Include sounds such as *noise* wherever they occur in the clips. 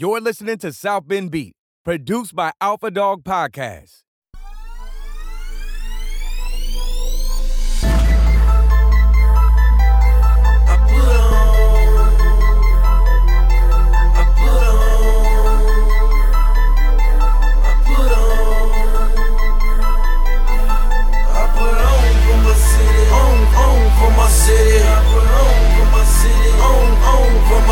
You're listening to South Bend Beat, produced by Alpha Dog Podcast. I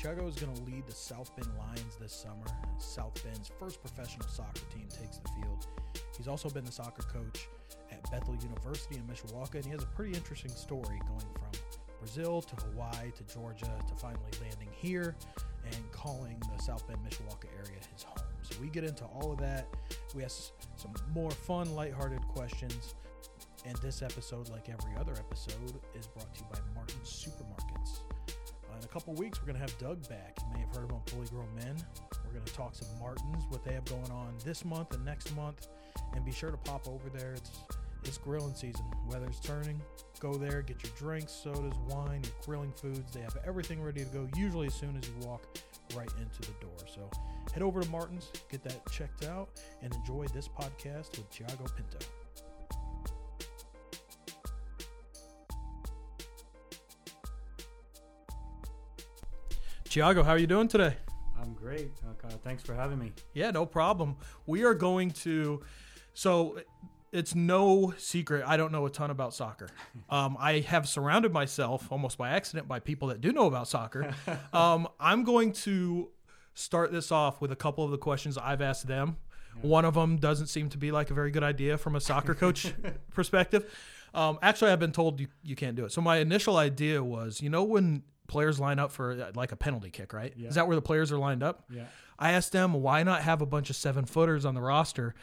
Thiago is going to lead the South Bend Lions this summer. South Bend's first professional soccer team takes the field. He's also been the soccer coach at Bethel University in Mishawaka, and he has a pretty interesting story going from Brazil to Hawaii to Georgia to finally landing here and calling the South Bend Mishawaka area his home. So we get into all of that. We ask some more fun, lighthearted questions. And this episode, like every other episode, is brought to you by Martin Supermarkets. Couple weeks, we're going to have Doug back. You may have heard about Fully Grown Men. We're going to talk some Martins, what they have going on this month and next month. And be sure to pop over there. It's it's grilling season. Weather's turning. Go there, get your drinks, sodas, wine, your grilling foods. They have everything ready to go, usually as soon as you walk right into the door. So head over to Martin's, get that checked out, and enjoy this podcast with Thiago Pinto. Thiago, how are you doing today? I'm great. Uh, thanks for having me. Yeah, no problem. We are going to. So it's no secret. I don't know a ton about soccer. *laughs* Um, I have surrounded myself almost by accident by people that do know about soccer. *laughs* Um, I'm going to start this off with a couple of the questions I've asked them. One of them doesn't seem to be like a very good idea from a soccer coach *laughs* perspective. Um, actually, I've been told you, you can't do it. So my initial idea was, you know, when players line up for uh, like a penalty kick, right? Yeah. Is that where the players are lined up? Yeah. I asked them why not have a bunch of seven footers on the roster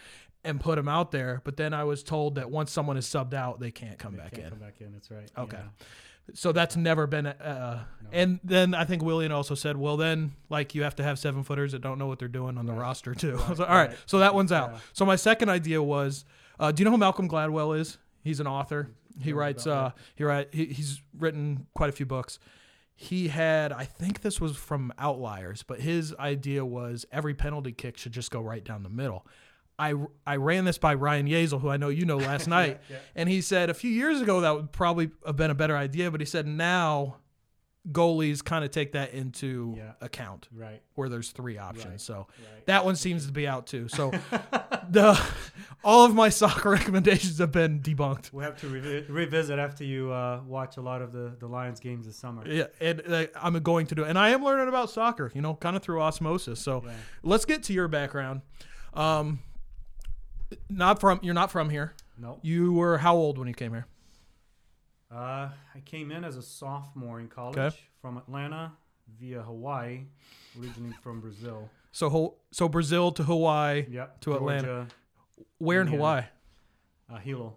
and put them out there. But then I was told that once someone is subbed out, they can't come They back can't in. Come back in. That's right. Okay. Yeah. So that's never been. Uh, And then I think William also said, well, then like you have to have seven footers that don't know what they're doing on the roster too. I was like, all right, right. so that one's out. Yeah. So my second idea was, uh, do you know who Malcolm Gladwell is? He's an author. He writes. Uh, he write. He, he's written quite a few books. He had, I think this was from Outliers, but his idea was every penalty kick should just go right down the middle. I, I ran this by Ryan Yazel, who I know you know last *laughs* night, yeah. and he said a few years ago that would probably have been a better idea, but he said now goalies kind of take that into Yeah. account Right. where there's three options. Right. So Right. that one seems to be out too. So *laughs* the all of my soccer *laughs* recommendations have been debunked. We'll have to revi- revisit after you uh, watch a lot of the, the Lions games this summer. Yeah, and uh, I'm going to do it. And I am learning about soccer, you know, kind of through osmosis. So Yeah. let's get to your background. Um, not from you're not from here. No. You were how old when you came here? Uh, I came in as a sophomore in college Okay. from Atlanta via Hawaii, originally from Brazil. So Ho- so Brazil to Hawaii. Yep. To Atlanta. Georgia, Where in Hawaii? Uh, Hilo,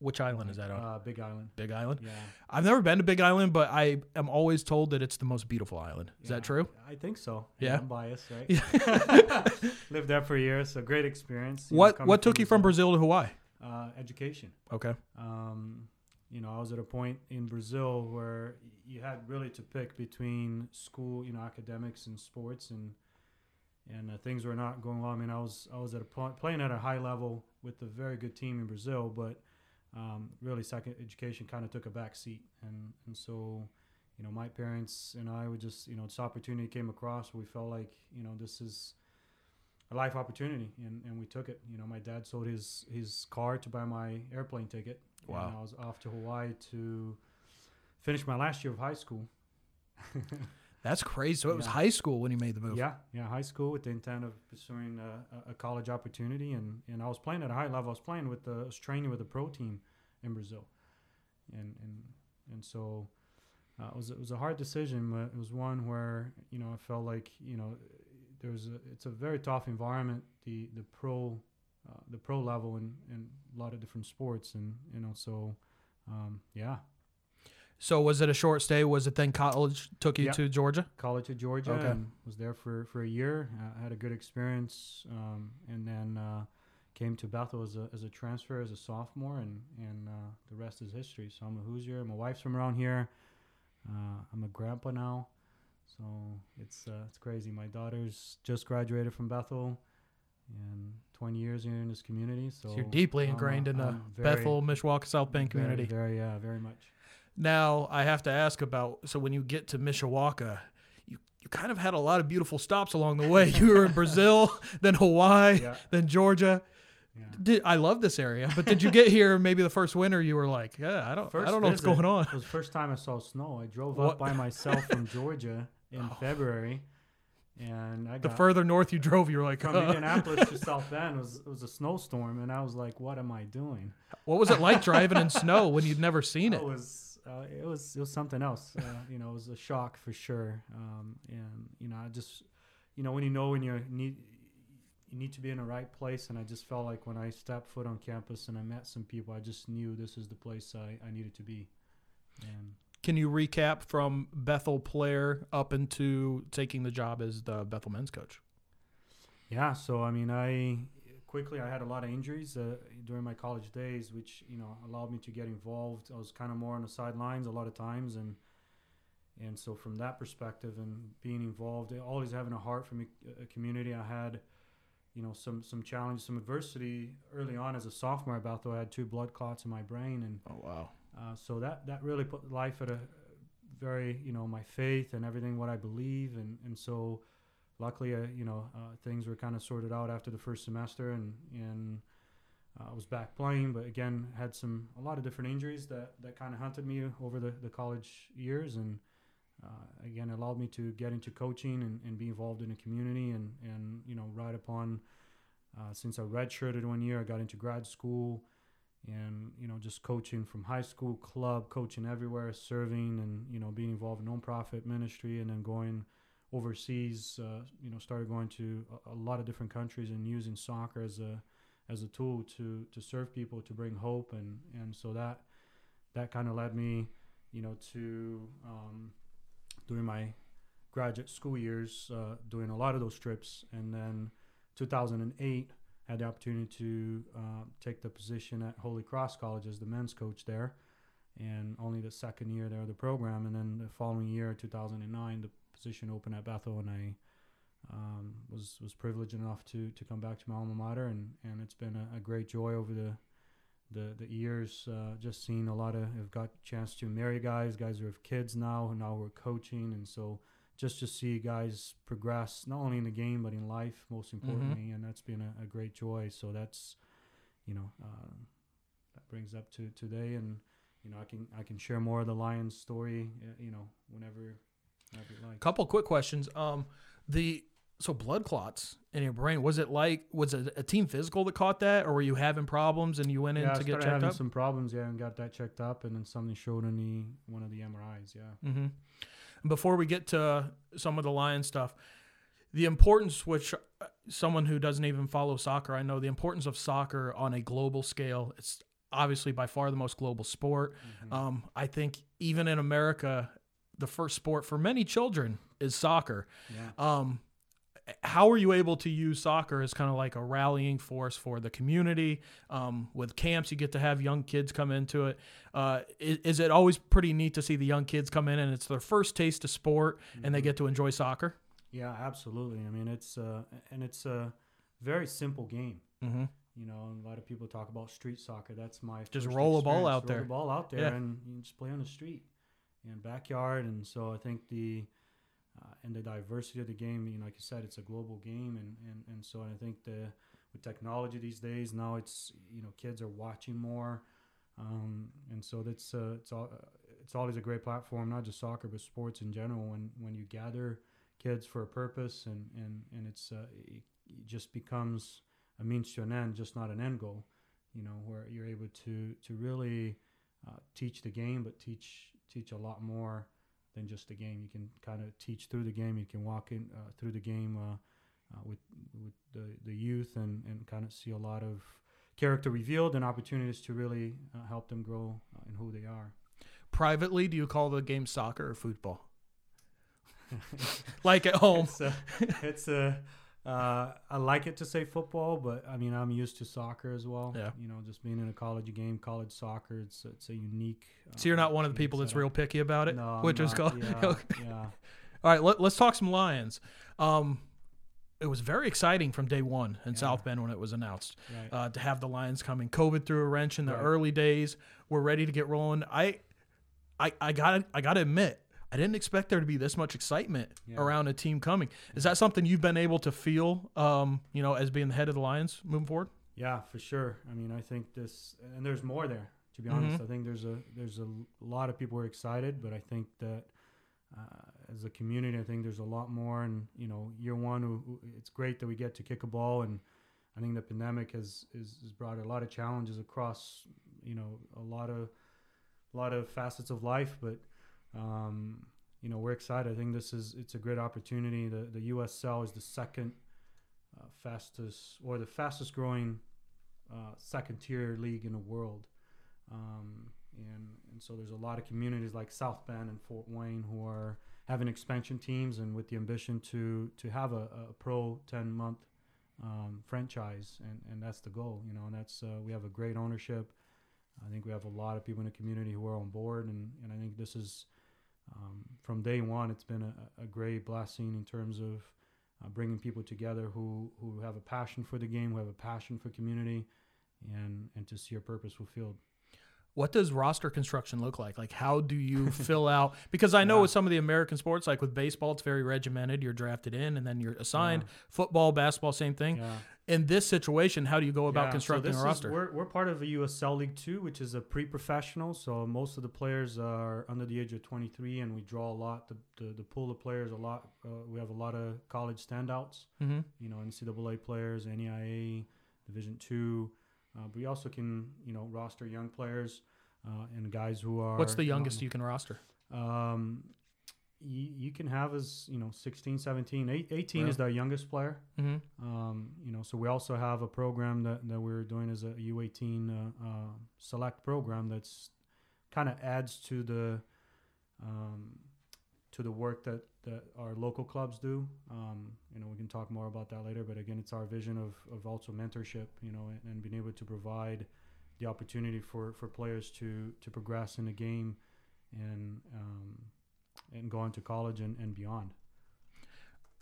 Which island is that on? uh, Big Island. Big Island. Yeah. I've never been to Big Island, but I am always told that it's the most beautiful island. Is Yeah, that true? I think so. Yeah. I'm biased, right? Yeah. *laughs* Lived there for years. a so great experience. you What what took you from Brazil to Hawaii? Uh, education. Okay. Um, you know, I was at a point in Brazil where you had really to pick between school, you know, academics and sports, and and uh, things were not going well. I mean, I was I was at a point playing at a high level with a very good team in Brazil, but um, really, second education kind of took a back seat, and and so. You know, my parents and I would just, you know, this opportunity came across. We felt like, you know, this is a life opportunity, and, and we took it. You know, my dad sold his his car to buy my airplane ticket. Wow. And I was off to Hawaii to finish my last year of high school. *laughs* That's crazy. So it was high school when you made the move. Yeah, yeah, high school with the intent of pursuing a, a- a college opportunity, and, and I was playing at a high level. I was playing with the, I was training with the pro team in Brazil, and and and so uh, it was it was a hard decision, but it was one where you know I felt like you know there was a, it's a very tough environment. The the pro uh, the pro level in, in a lot of different sports, and you know, so um, yeah, So was it a short stay? Was it then college took you Yeah. to Georgia? college at Georgia Okay. and was there for, for a year. Uh, had a good experience, um, and then uh, came to Bethel as a, as a transfer as a sophomore, and and uh, the rest is history. So I'm a Hoosier. My wife's from around here. Uh, I'm a grandpa now, so it's uh, it's crazy. My daughter's just graduated from Bethel, and 20 years here in this community. So, So you're deeply I'm, ingrained in the very- Bethel, Mishawaka, South Bend community. Very, yeah, very much. Now I have to ask about so when you get to Mishawaka, you you kind of had a lot of beautiful stops along the way. You were in *laughs* Brazil, then Hawaii, Yeah. then Georgia. Yeah. Did, I love this area, but did you get *laughs* here maybe the first winter? You were like, yeah, I don't, I don't know what's going on. It was the first time I saw snow. I drove What- up by myself from Georgia in *laughs* oh. February, and I The further north you drove, you were like, from Indianapolis to *laughs* South Bend was it was a snowstorm, and I was like, "What am I doing?" what was it like *laughs* driving in snow when you'd never seen it? It was uh, it was it was something else. Uh, you know, it was a shock for sure. Um, and you know, I just you know when you know when you need you need to be in the right place, and I just felt like when I stepped foot on campus and I met some people, I just knew this is the place I, I needed to be. And Can you recap from Bethel player up into taking the job as the Bethel men's coach? Yeah, so I mean, I quickly I had a lot of injuries uh, during my college days, which you know allowed me to get involved. I was kind of more on the sidelines a lot of times, and and so from that perspective and being involved, always having a heart for me, a community. I had, you know, some some challenge, some adversity early on as a sophomore. About though I had two blood clots in my brain, and Oh wow. Uh, so that that really put life at a very you know my faith and everything what I believe. And and so luckily uh, you know uh, things were kind of sorted out after the first semester and and uh, I was back playing. But again had some a lot of different injuries that that kind of hunted me over the, the college years. And uh, again allowed me to get into coaching and, and be involved in the community and and you know right upon since I redshirted one year I got into grad school and you know just coaching from high school club coaching everywhere serving and you know being involved in nonprofit ministry and then going overseas uh, you know started going to a, a lot of different countries and using soccer as a as a tool to to serve people to bring hope and and so that that kind of led me you know to um, during my graduate school years uh, doing a lot of those trips. And then 2008 had the opportunity to uh, take the position at Holy Cross College as the men's coach there, and only the second year there of the program. And then the following year, 2009, the position opened at Bethel, and I um, was was privileged enough to to come back to my alma mater, and, and it's been a, a great joy over the the, the years. Uh, just seeing a lot of have got chance to marry guys, guys who have kids now, and now we're coaching, and so just to see guys progress not only in the game but in life most importantly and that's been a, a great joy so that's you know uh, that brings up to today and you know i can i can share more of the lions story you know whenever you like Couple quick questions. Um, the so blood clots in your brain was it like was it a team physical that caught that, or were you having problems and you went in yeah, I to get checked having up? some problems yeah and got that checked up and then something showed in the one of the mris yeah Mm-hmm. Before we get to some of the lion stuff, the importance, which uh, someone who doesn't even follow soccer, I know the importance of soccer on a global scale. It's obviously by far the most global sport. Mm-hmm. Um, I think even in America, the first sport for many children is soccer. yeah Um, how are you able to use soccer as kind of like a rallying force for the community? Um, with camps, you get to have young kids come into it. Uh, is, is it always pretty neat to see the young kids come in and it's their first taste of sport and Mm-hmm. they get to enjoy soccer? yeah absolutely i mean it's uh and it's a very simple game Mm-hmm. You know, a lot of people talk about street soccer. That's my Just roll a ball out roll there. the ball out there, Yeah. and you just play on the street and backyard. And so I think the uh, and the diversity of the game. You know, like you said, it's a global game, and and and so I think the with technology these days now, it's you know kids are watching more, um, and so that's uh, it's all it's always a great platform, not just soccer but sports in general. When when you gather kids for a purpose, and and and it's uh, it, it just becomes a means to an end, just not an end goal. You know, where you're able to to really uh, teach the game, but teach teach a lot more than just the game. You can kind of teach through the game. You can walk in uh, through the game uh, uh, with with the, the youth and, and kind of see a lot of character revealed and opportunities to really uh, help them grow uh, in who they are. Privately, do you call the game soccer or football? *laughs* like at home. It's a, it's a uh, I like it to say football, but I mean I'm used to soccer as well. Yeah. You know, just being in a college game, college soccer, it's it's a unique. So you're not uh, one of the people that's real picky about it, No, I'm which is not. called. Yeah, *laughs* yeah. All right, let, let's talk some Lions. Um, it was very exciting from day one in Yeah. South Bend when it was announced Right. uh, to have the Lions coming. COVID threw a wrench in the Right. early days. We're ready to get rolling. I, I, I got I got to admit, I didn't expect there to be this much excitement Yeah. around a team coming. Is that something you've been able to feel? Um, you know, as being the head of the Lions moving forward. Yeah, for sure. I mean, I think this, and there's more there. To be Mhm. honest, I think there's a there's a lot of people who are excited, but I think that uh, as a community, I think there's a lot more. And you know, year one, it's great that we get to kick a ball, and I think the pandemic has is, has brought a lot of challenges across, you know, a lot of a lot of facets of life. But um, you know, we're excited. I think this is it's a great opportunity. The the USL is the second uh, fastest or the fastest growing uh, second tier league in the world. Um, and, and so there's a lot of communities like South Bend and Fort Wayne who are having expansion teams and with the ambition to, to have a, a pro 10 month um, franchise. And, and that's the goal, you know, and that's, uh, we have a great ownership. I think we have a lot of people in the community who are on board. And, and I think this is, um, from day one, it's been a, a great blessing in terms of uh, bringing people together who, who have a passion for the game, who have a passion for community, and, and to see a purpose fulfilled. What does roster construction look like? Like, how do you *laughs* fill out? Because I know Yeah. with some of the American sports, like with baseball, it's very regimented. You're drafted in and then you're assigned. Yeah. Football, basketball, same thing. Yeah. In this situation, how do you go about Yeah, constructing this a is- roster? we're, we're part of a USL League Two, which is a pre-professional. So most of the players are under the age of 23, and we draw a lot. The the, the pool of players a lot. Uh, we have a lot of college standouts. mm-hmm. You know, NCAA players, NAIA, Division Two. Uh, but we also can you know roster young players uh, and guys who are. What's the youngest you can roster? Um, you, you can have as you know 16, 17, eight- 18 is Wow. the youngest player. Mm-hmm. Um, you know, so we also have a program that, that we're doing as a U18 uh, uh, select program that's kind of adds to the um, to the work that, that our local clubs do. Um, you know, we can talk more about that later, but again, it's our vision of, of also mentorship, you know, and, and being able to provide the opportunity for, for players to, to progress in the game and um, and going to college and, and beyond.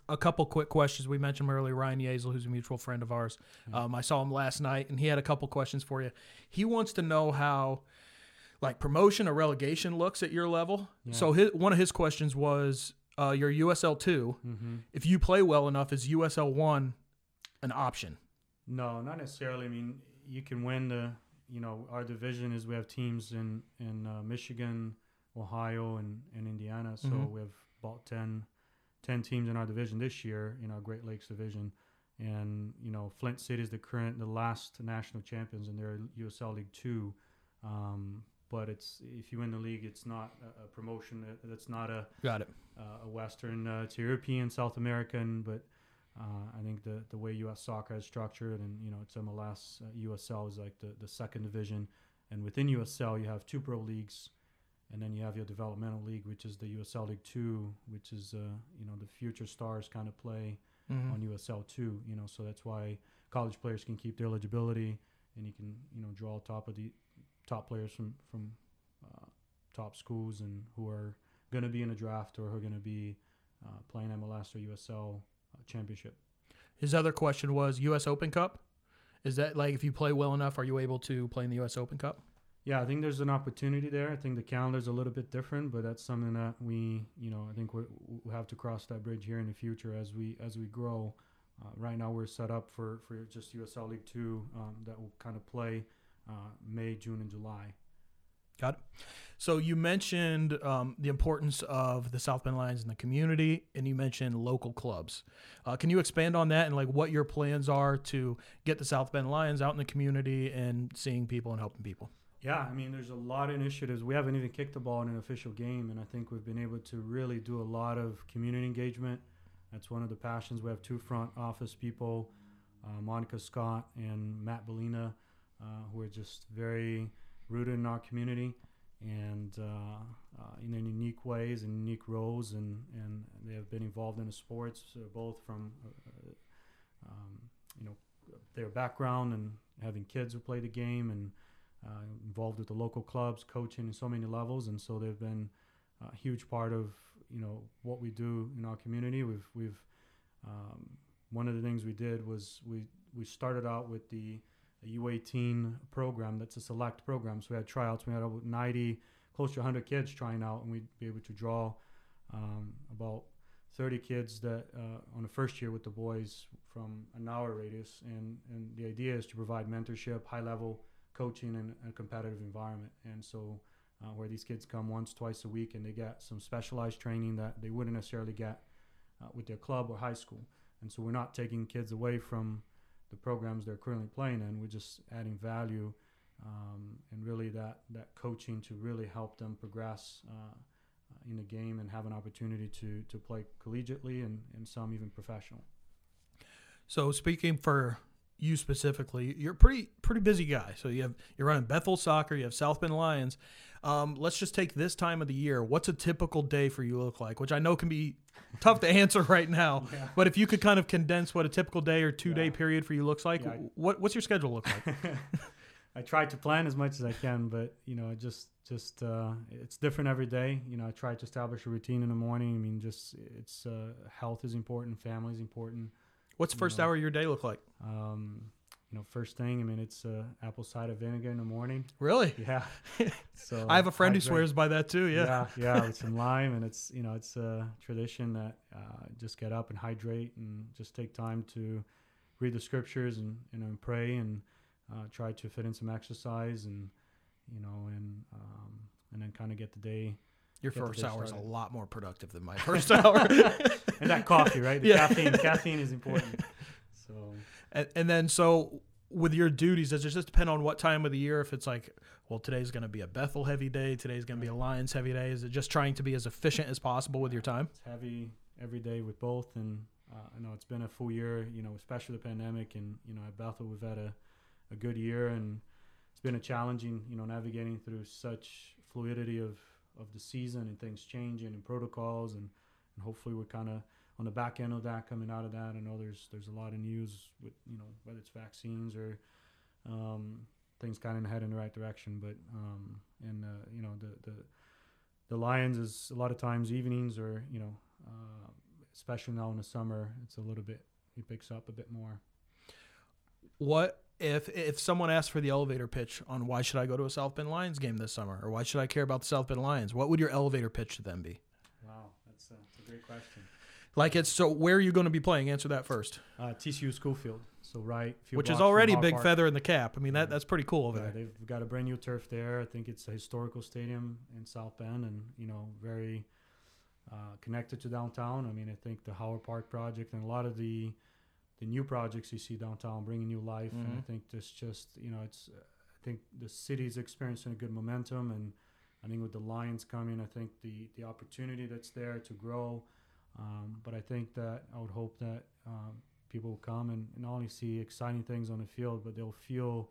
A couple quick questions. We mentioned earlier Ryan Yazel, who's a mutual friend of ours. Yeah. Um, I saw him last night, and he had a couple questions for you. He wants to know how, like, promotion or relegation looks at your level. Yeah. So his, one of his questions was, uh, your USL two. Mm-hmm. If you play well enough, is USL one an option? No, not necessarily. I mean, you can win the. You know, our division is we have teams in in uh, Michigan, Ohio, and, and Indiana. So Mhm. we have about 10, 10 teams in our division this year in our Great Lakes division, and you know, Flint City is the current, the last national champions, in they're USL League Two. Um, but it's if you win the league, it's not a, a promotion. It- It's not a Got it. uh, a Western, uh, it's European, South American, but uh, I think the, the way U.S. soccer is structured, and you know, it's MLS, uh, USL is like the, the second division, and within USL you have two pro leagues, and then you have your developmental league, which is the USL League Two, which is uh, you know the future stars kind of play Mhm. on USL Two, you know, so that's why college players can keep their eligibility, and you can you know draw top of the top players from from uh, top schools and who are going to be in a draft or who are going to be uh, playing MLS or USL uh, championship. His other question was U.S. Open Cup. Is that like if you play well enough, are you able to play in the U.S. Open Cup? Yeah, I think there's an opportunity there. I think the calendar's a little bit different, but that's something that we, you know, I think we we have to cross that bridge here in the future as we as we grow. Uh, right now, we're set up for for just USL League Two um, that will kind of play uh, May, June, and July. Got it. So you mentioned um, the importance of the South Bend Lions in the community, and you mentioned local clubs. Uh, can you expand on that and like what your plans are to get the South Bend Lions out in the community and seeing people and helping people? Yeah, I mean, there's a lot of initiatives. We haven't even kicked the ball in an official game, and I think we've been able to really do a lot of community engagement. that's one of the passions. We have two front office people, uh, Monica Scott and Matt Bellina, uh, who are just very rooted in our community and uh, uh, in unique ways and unique roles, and, and they have been involved in the sports, uh, both from uh, um, you know their background and having kids who play the game, and uh, involved with the local clubs, coaching in so many levels, and so they've been a huge part of you know what we do in our community. We've we've um, one of the things we did was we we started out with the U18 program that's a select program. So we had tryouts. We had about 90, close to 100 kids trying out, and we'd be able to draw um, about 30 kids that uh, on the first year with the boys from an hour radius. And, and the idea is to provide mentorship, high level coaching, and a competitive environment. And so uh, where these kids come once, twice a week, and they get some specialized training that they wouldn't necessarily get uh, with their club or high school. And so we're not taking kids away from the programs they're currently playing in. We're just adding value um, and really that, that coaching to really help them progress uh, in the game and have an opportunity to, to play collegiately and, and some even professional. So speaking for you specifically, you're pretty pretty busy guy. So you have you're running Bethel soccer, you have South Bend Lions. Um, let's just take this time of the year. What's a typical day for you look like? Which I know can be tough to *laughs* answer right now. Yeah. But if you could kind of condense what a typical day or two yeah. day period for you looks like, yeah, what what's your schedule look like? *laughs* I try to plan as much as I can, but you know, just just uh, it's different every day. You know, I try to establish a routine in the morning. I mean, just it's uh, health is important, family is important. What's the first know. hour of your day look like? Um, you know, first thing, I mean, it's uh, apple cider vinegar in the morning. Really? Yeah. *laughs* So I have a friend who swears by that too. Yeah. Yeah, yeah, with some *laughs* lime, and it's you know, it's a tradition that uh, just get up and hydrate and just take time to read the scriptures and and, and pray and uh, try to fit in some exercise and you know and um, and then kind of get the day. Your first hour is a lot more productive than my *laughs* first hour. and that coffee, right? The yeah. caffeine, caffeine is important. *laughs* So and, and then so with your duties, does it just depend on what time of the year? If it's like, well, today's going to be a Bethel heavy day, today's going to be a Lions heavy day. Is it just trying to be as efficient as possible with your time? It's heavy every day with both, and uh, I know it's been a full year. You know, especially the pandemic, and you know at Bethel we've had a, a good year, and it's been a challenging, you know, navigating through such fluidity of of the season and things changing and protocols, and and hopefully we're kind of on the back end of that, coming out of that, I know there's there's a lot of news with you know whether it's vaccines or um, things kind of head in the right direction. But um, and uh, you know the the the Lions is a lot of times evenings or you know uh, especially now in the summer, it's a little bit it picks up a bit more. What if if someone asks for the elevator pitch on why should I go to a South Bend Lions game this summer or why should I care about the South Bend Lions? What would your elevator pitch to them be? Wow, that's a, that's a great question. Like it's so where are you going to be playing? Answer that first. Uh, TCU School Field. So right, which is already a big Park. feather in the cap. I mean that that's pretty cool over yeah, there. They've got a brand new turf there. I think it's a historical stadium in South Bend, and you know very uh, connected to downtown. I mean I think the Howard Park project and a lot of the the new projects you see downtown bringing new life. Mm-hmm. And I mm-hmm. think this just you know it's I think the city's experiencing a good momentum, and I think with the Lions coming, I think the the opportunity that's there to grow. Um, but I think that I would hope that um, people will come and, not only see exciting things on the field, but they'll feel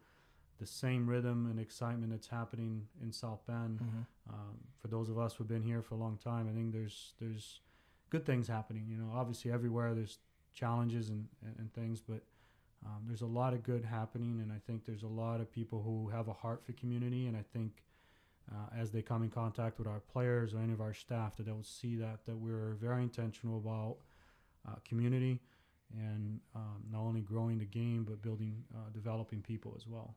the same rhythm and excitement that's happening in South Bend. Mm-hmm. Um, for those of us who've been here for a long time, I think there's there's good things happening. You know, obviously everywhere there's challenges and, and, things, but um, there's a lot of good happening, and I think there's a lot of people who have a heart for community, and I think uh, as they come in contact with our players or any of our staff that they'll see that that we're very intentional about uh, community and um, not only growing the game but building uh, developing people as well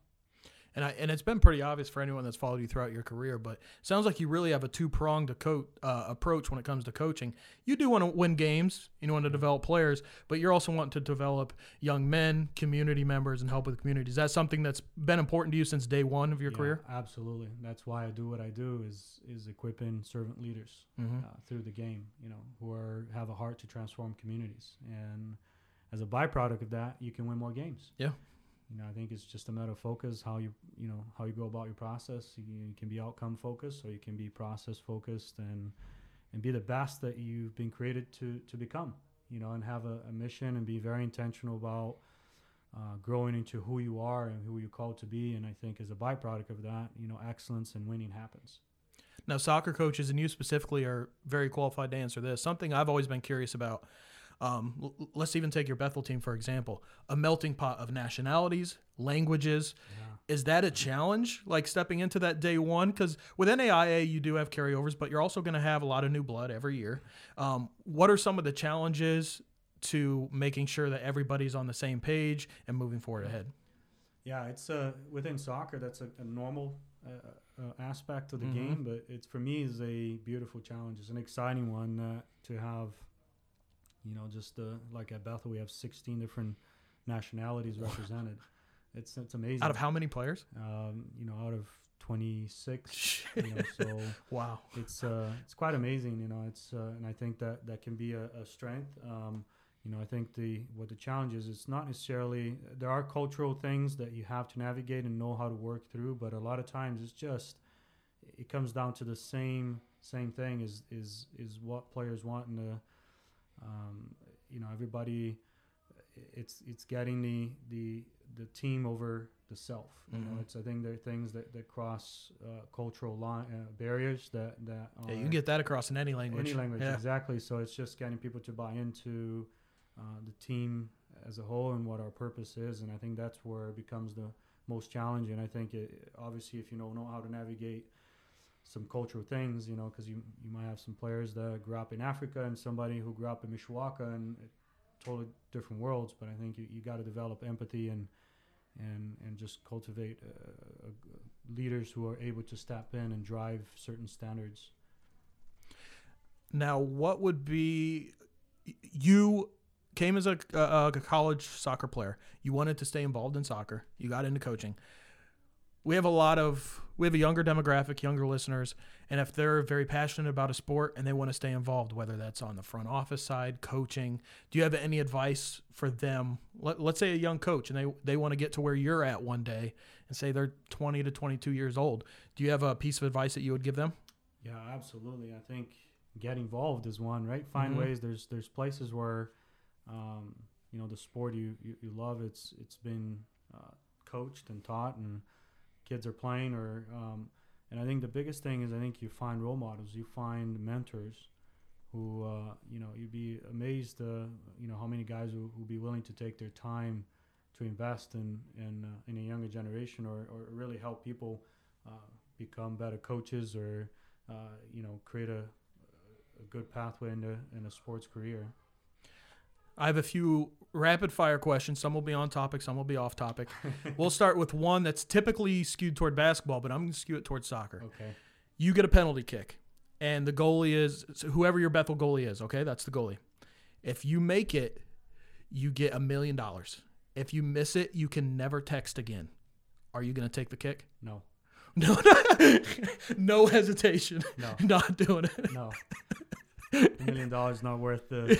and I and it's been pretty obvious for anyone that's followed you throughout your career. But sounds like you really have a two pronged co- uh, approach when it comes to coaching. You do want to win games, you want to develop players, but you're also wanting to develop young men, community members, and help with the community. Is that something that's been important to you since day one of your yeah, career? Absolutely. That's why I do what I do is is equipping servant leaders mm-hmm. uh, through the game. You know, who are have a heart to transform communities and. As a byproduct of that, you can win more games. Yeah. You know, I think it's just a matter of focus, how you you know how you go about your process. You, you can be outcome focused, or you can be process focused, and and be the best that you've been created to to become. you know, and have a, a mission and be very intentional about uh, growing into who you are and who you're called to be. And I think as a byproduct of that, you know, excellence and winning happens. Now, soccer coaches and you specifically are very qualified to answer this. Something I've always been curious about. Um, l- let's even take your Bethel team for example. A melting pot of nationalities, languages. Is that a challenge? Like stepping into that day one? Because with NAIA you do have carryovers, but you're also going to have a lot of new blood every year. Um, what are some of the challenges to making sure that everybody's on the same page and moving forward ahead? Yeah, it's uh, within soccer. That's a, a normal uh, uh, aspect of the Mhm. game, but it's for me is a beautiful challenge. It's an exciting one uh, to have. You know, just uh, like at Bethel, we have 16 different nationalities represented. It's it's amazing. Out of how many players? um, you know, out of 26. *laughs* you know, so wow. it's uh, it's quite amazing. You know, it's uh, and I think that that can be a, a strength. Um, you know, I think the what the challenge is, it's not necessarily there are cultural things that you have to navigate and know how to work through, but a lot of times it's just it comes down to the same same thing is is is what players want and the um, you know everybody it's it's getting the the the team over the self you Mhm. know it's i think there are things that that cross uh, cultural line uh, barriers that that Yeah, you can get that across in any language. any language Yeah. exactly so it's just getting people to buy into uh, the team as a whole and what our purpose is and i think that's where it becomes the most challenging i think it, obviously if you don't know how to navigate some cultural things you know because you you might have some players that grew up in africa and somebody who grew up in mishawaka and totally different worlds but i think you, you got to develop empathy and and and just cultivate uh, uh, leaders who are able to step in and drive certain standards Now, what would be you came as a, a, a college soccer player. You wanted to stay involved in soccer. You got into coaching. We have a lot of we have a younger demographic, younger listeners, and if they're very passionate about a sport and they want to stay involved, whether that's on the front office side, coaching, do you have any advice for them? Let, let's say a young coach and they they want to get to where you're at one day and say they're 20 to 22 years old. Do you have a piece of advice that you would give them? Yeah, absolutely. I think get involved is one, right? Find Mhm. ways. There's there's places where, um, you know, the sport you, you, you love. It's it's been uh, coached and taught, and kids are playing. Or um, and I think the biggest thing is I think you find role models. You find mentors, who uh, you know you'd be amazed. Uh, you know how many guys who who be willing to take their time to invest in in uh, in a younger generation, or or really help people uh, become better coaches or uh, you know, create a, a good pathway into in a sports career. I have a few rapid fire questions. Some will be on topic, some will be off topic. *laughs* we'll start with one that's typically skewed toward basketball, but I'm going to skew it towards soccer. Okay. You get a penalty kick, and the goalie is so whoever your Bethel goalie is, okay? That's the goalie. If you make it, you get a million dollars. If you miss it, you can never text again. Are you going to take the kick? *laughs* No. No, no hesitation. No. *laughs* Not doing it. No. a million dollars not worth the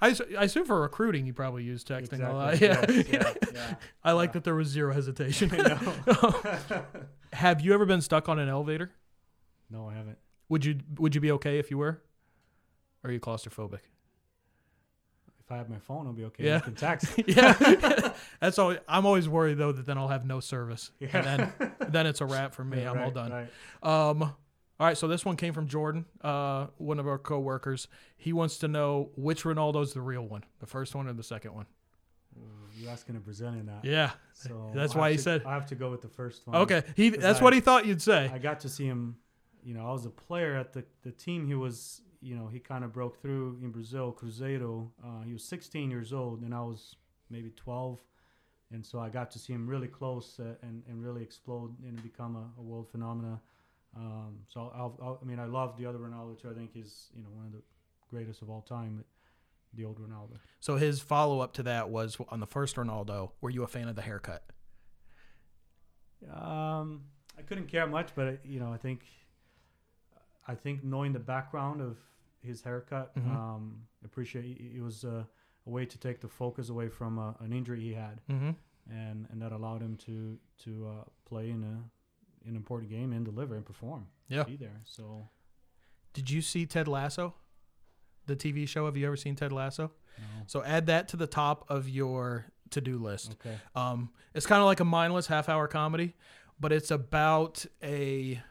I, I assume for recruiting, you probably use texting a lot. Yeah. *laughs* Yes, yeah, yeah. *laughs* I like that there was zero hesitation. *laughs* know. Have you ever been stuck on an elevator? No, I haven't. Would you Would you be okay if you were? Or are you claustrophobic? If I have my phone, I'll be okay. Yeah. You can text. yeah, that's always. I'm always worried though that then I'll have no service, Yeah. and then then it's a wrap for me. I'm all done. right. Um, all right, so this one came from Jordan, uh, one of our coworkers. He wants to know which Ronaldo's the real one, the first one or the second one. You're asking a Brazilian that? Yeah. So *laughs* That's why he to- said- I have to go with the first one. Okay, he. That's I- what he thought you'd say. I got to see him. You know, I was a player at the the team. He was, you know, he kind of broke through in Brazil, Cruzeiro. Uh, he was 16 years old, and I was maybe 12, and so I got to see him really close uh, and and really explode and become a, a world phenomena. Um, so I'll, I'll, I mean, I love the other Ronaldo too. I think he's you know one of the greatest of all time. But the old Ronaldo. So his follow up to that was on the first Ronaldo. Were you a fan of the haircut? Um, I couldn't care much, but you know, I think, I think knowing the background of his haircut, Mhm. um, appreciate it was a, a way to take the focus away from uh, an injury he had, Mm-hmm. and and that allowed him to to uh, play in a an important game and deliver and perform. Yeah. be there. So Did you see Ted Lasso? the TV show. Have you ever seen Ted Lasso? No. So add that to the top of your to-do list. Okay. Um, it's kind of like a mindless half-hour comedy, but it's about a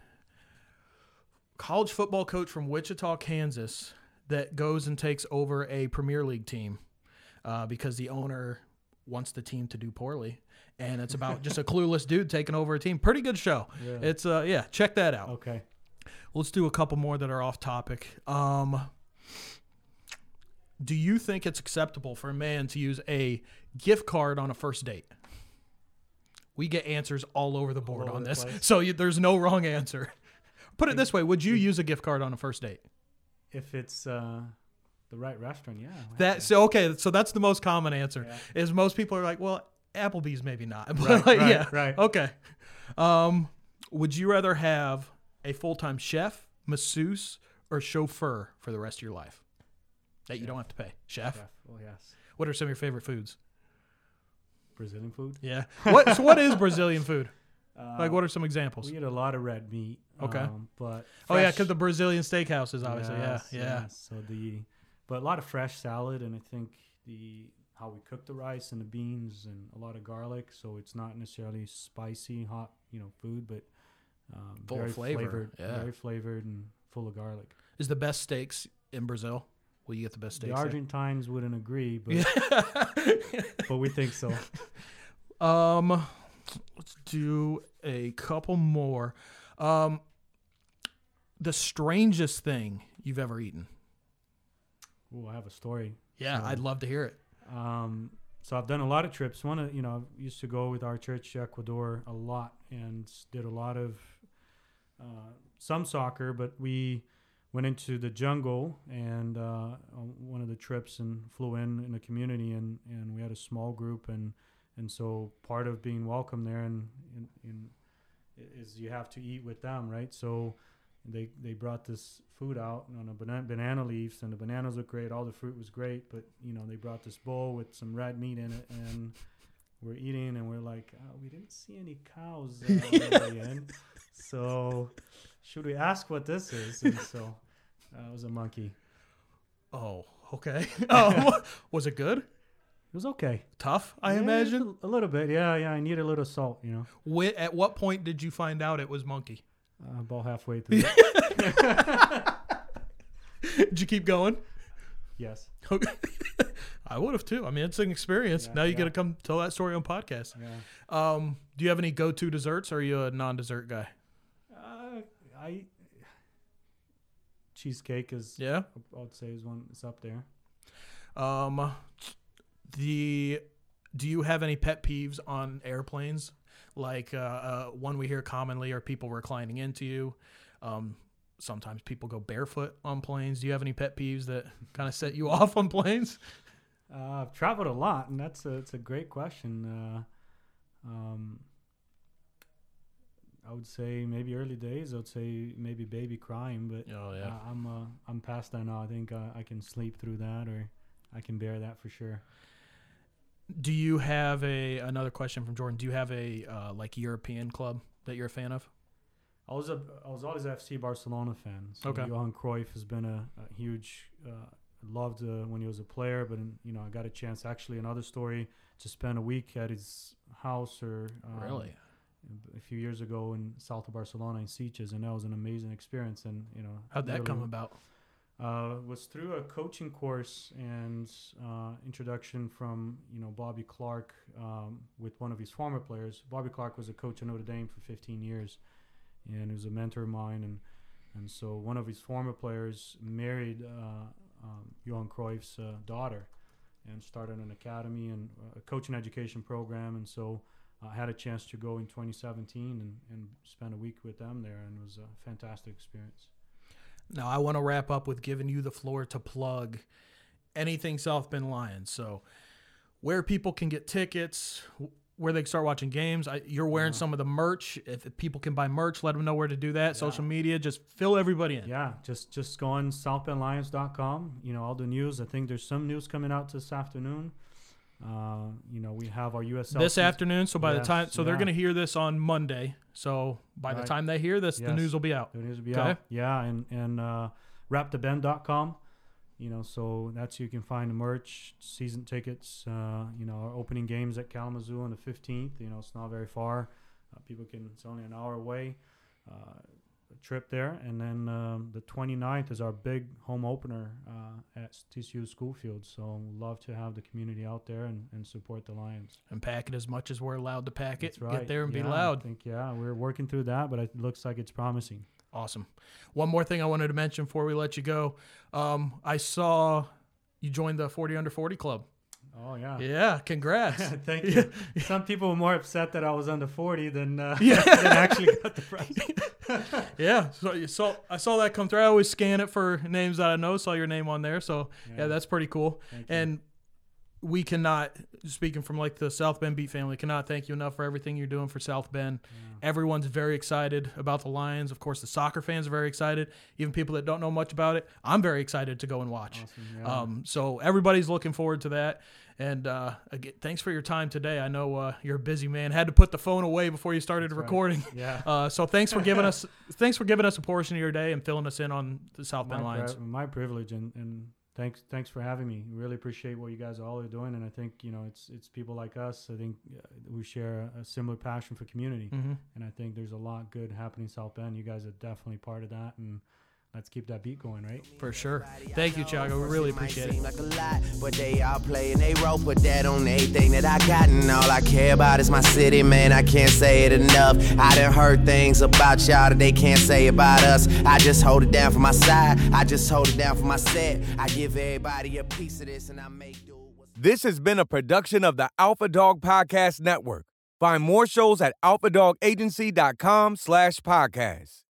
college football coach from Wichita, Kansas, that goes and takes over a Premier League team uh, because the owner wants the team to do poorly, and it's about just a *laughs* clueless dude taking over a team. Pretty good show. Yeah. It's uh yeah, check that out. Okay. Let's do a couple more that are off topic. Um, do you think it's acceptable for a man to use a gift card on a first date? We get answers all over the board over on the this, place. so you, there's no wrong answer. *laughs* Put it this way: Would you use a gift card on a first date? If it's uh, the right restaurant, yeah. That so okay. So that's the most common answer. Yeah. Is most people are like, well, Applebee's maybe not. *laughs* But Right, like, right, yeah, right. Okay. Um, would you rather have a full time chef, masseuse, or chauffeur for the rest of your life that you don't have to pay? Chef. Chef. Oh yes. What are some of your favorite foods? Brazilian food. Yeah. What? so what is Brazilian *laughs* food? Uh, Like, what are some examples? We eat a lot of red meat. Okay. Um, but Oh yeah, because the Brazilian steakhouses, obviously. Yes, yeah, yeah. yes. So the, but a lot of fresh salad, and I think the how we cook the rice and the beans, and a lot of garlic. So it's not necessarily spicy, hot, you know, food, but um, Full very flavor, flavored, yeah. very flavored and full of garlic. Is the best steaks in Brazil? Will you get the best The steaks? there? Argentines wouldn't agree, but *laughs* but we think so. *laughs* Um, let's do a couple more. Um, the strangest thing you've ever eaten? Ooh, I have a story. Yeah, So- I'd love to hear it. Um, so I've done a lot of trips. One of you know I used to go with our church to Ecuador a lot and did a lot of uh, some soccer, but we went into the jungle and uh, on one of the trips and flew in in a community and, and we had a small group and and so part of being welcome there and, and, and is you have to eat with them, right? So they they brought this food out on a banana, banana leaves and the bananas looked great all the fruit was great but you know they brought this bowl with some red meat in it and we're eating and we're like oh, we didn't see any cows uh, on the way *laughs* in so should we ask what this is and so uh, it was a monkey Oh, okay. *laughs* oh, was it good? it was okay Tough, I Yeah, imagine. a, a little bit yeah yeah i need a little salt you know Wh- at what point did you find out it was monkey? Uh, about halfway through *laughs* did you keep going? yes Okay. *laughs* I would have too. I mean, it's an experience. Yeah, now you yeah. got to come tell that story on podcast. yeah Um, do you have any go-to desserts? Or are you a non-dessert guy? uh, i cheesecake is Yeah. i would say is one it's up there Um, the do you have any pet peeves on airplanes? Like uh, uh, one we hear commonly are people reclining into you. Um, sometimes people go barefoot on planes. Do you have any pet peeves that kind of set you *laughs* off on planes? Uh, I've traveled a lot, and that's a it's a great question. Uh, um, I would say maybe early days. I would say maybe baby crying, but Oh uh, I'm uh, I'm past that now. I think uh, I can sleep through that, or I can bear that for sure. Do you have a another question from Jordan? Do you have a uh, like European club that you're a fan of? I was a I was always a FC Barcelona fan. So Okay. Johan Cruyff has been a, a huge. Uh, loved uh, when he was a player, but in, you know I got a chance actually another story to spend a week at his house or um, a few years ago in south of Barcelona in Sitges, and that was an amazing experience. And you know, How'd that come really, about? Uh, was through a coaching course and uh, introduction from you know Bobby Clark um, with one of his former players. Bobby Clark was a coach at Notre Dame for 15 years, and he was a mentor of mine. And and so one of his former players married uh, um, Johan Cruyff's uh, daughter, and started an academy and a coaching education program. And so I had a chance to go in 2017 and, and spend a week with them there, and it was a fantastic experience. Now I want to wrap up with giving you the floor to plug anything South Bend Lions. So where people can get tickets, where they can start watching games. I, you're wearing Yeah. some of the merch. If people can buy merch, let them know where to do that. Yeah. Social media, just fill everybody in. Yeah, just just go on southbendlions.com. You know all the news. I think there's some news coming out this afternoon. Uh, you know we have our USL This afternoon, so by the time, so they're going to hear this on Monday. So by the time they hear this, the news will be out. The news will be Okay. out. Yeah, and and uh, rapthebend.com. You know, so that's you can find the merch, season tickets. Uh, you know, our opening games at Kalamazoo on the 15th. You know, it's not very far. Uh, people can. It's only an hour away. Trip there, and then um, the 29th is our big home opener uh, at TCU School Field. So love to have the community out there and, and support the Lions. And pack it as much as we're allowed to pack it. Right. Get there and Yeah, be loud. I think yeah, we're working through that, but it looks like it's promising. Awesome. One more thing I wanted to mention before we let you go. Um, I saw you joined the 40 under 40 club. Oh yeah. Yeah, congrats. *laughs* Thank *laughs* you. Some people were more upset that I was under 40 than, uh, *laughs* than actually got the prize. *laughs* yeah, so you saw I saw that come through. I always scan it for names that I know. Saw your name on there, so yeah, Yeah. that's pretty cool. And we cannot, speaking from like the South Bend Beat family, cannot thank you enough for everything you're doing for South Bend. Everyone's very excited about the Lions. Of course, the soccer fans are very excited. Even people that don't know much about it, I'm very excited to go and watch. Awesome, yeah. Um, so everybody's looking forward to that. And uh, again, thanks for your time today. I know uh, you're a busy man. Had to put the phone away before you started right. recording. *laughs* Yeah. Uh, so thanks for giving *laughs* us thanks for giving us a portion of your day and filling us in on the South Bend Lions. pri- my privilege and, and thanks thanks for having me. Really appreciate what you guys are all are doing and i think you know it's it's people like us i think uh, we share a, similar passion for community. Hmm and i think there's a lot good happening in south bend. You guys are definitely part of that and let's keep that beat going right For sure. Thank you, Chago. We really appreciate it. like a lot, but they all playing they role. Put that on everything that I got, and all I care about is my city, man. I can't say it enough. I done heard things about y'all that they can't say about us. I just hold it down for my side. I just hold it down for my set. I give everybody a piece of this, and I make do. This has been a production of the Alpha Dog Podcast Network. Find more shows at alphadogagency.com slash podcast.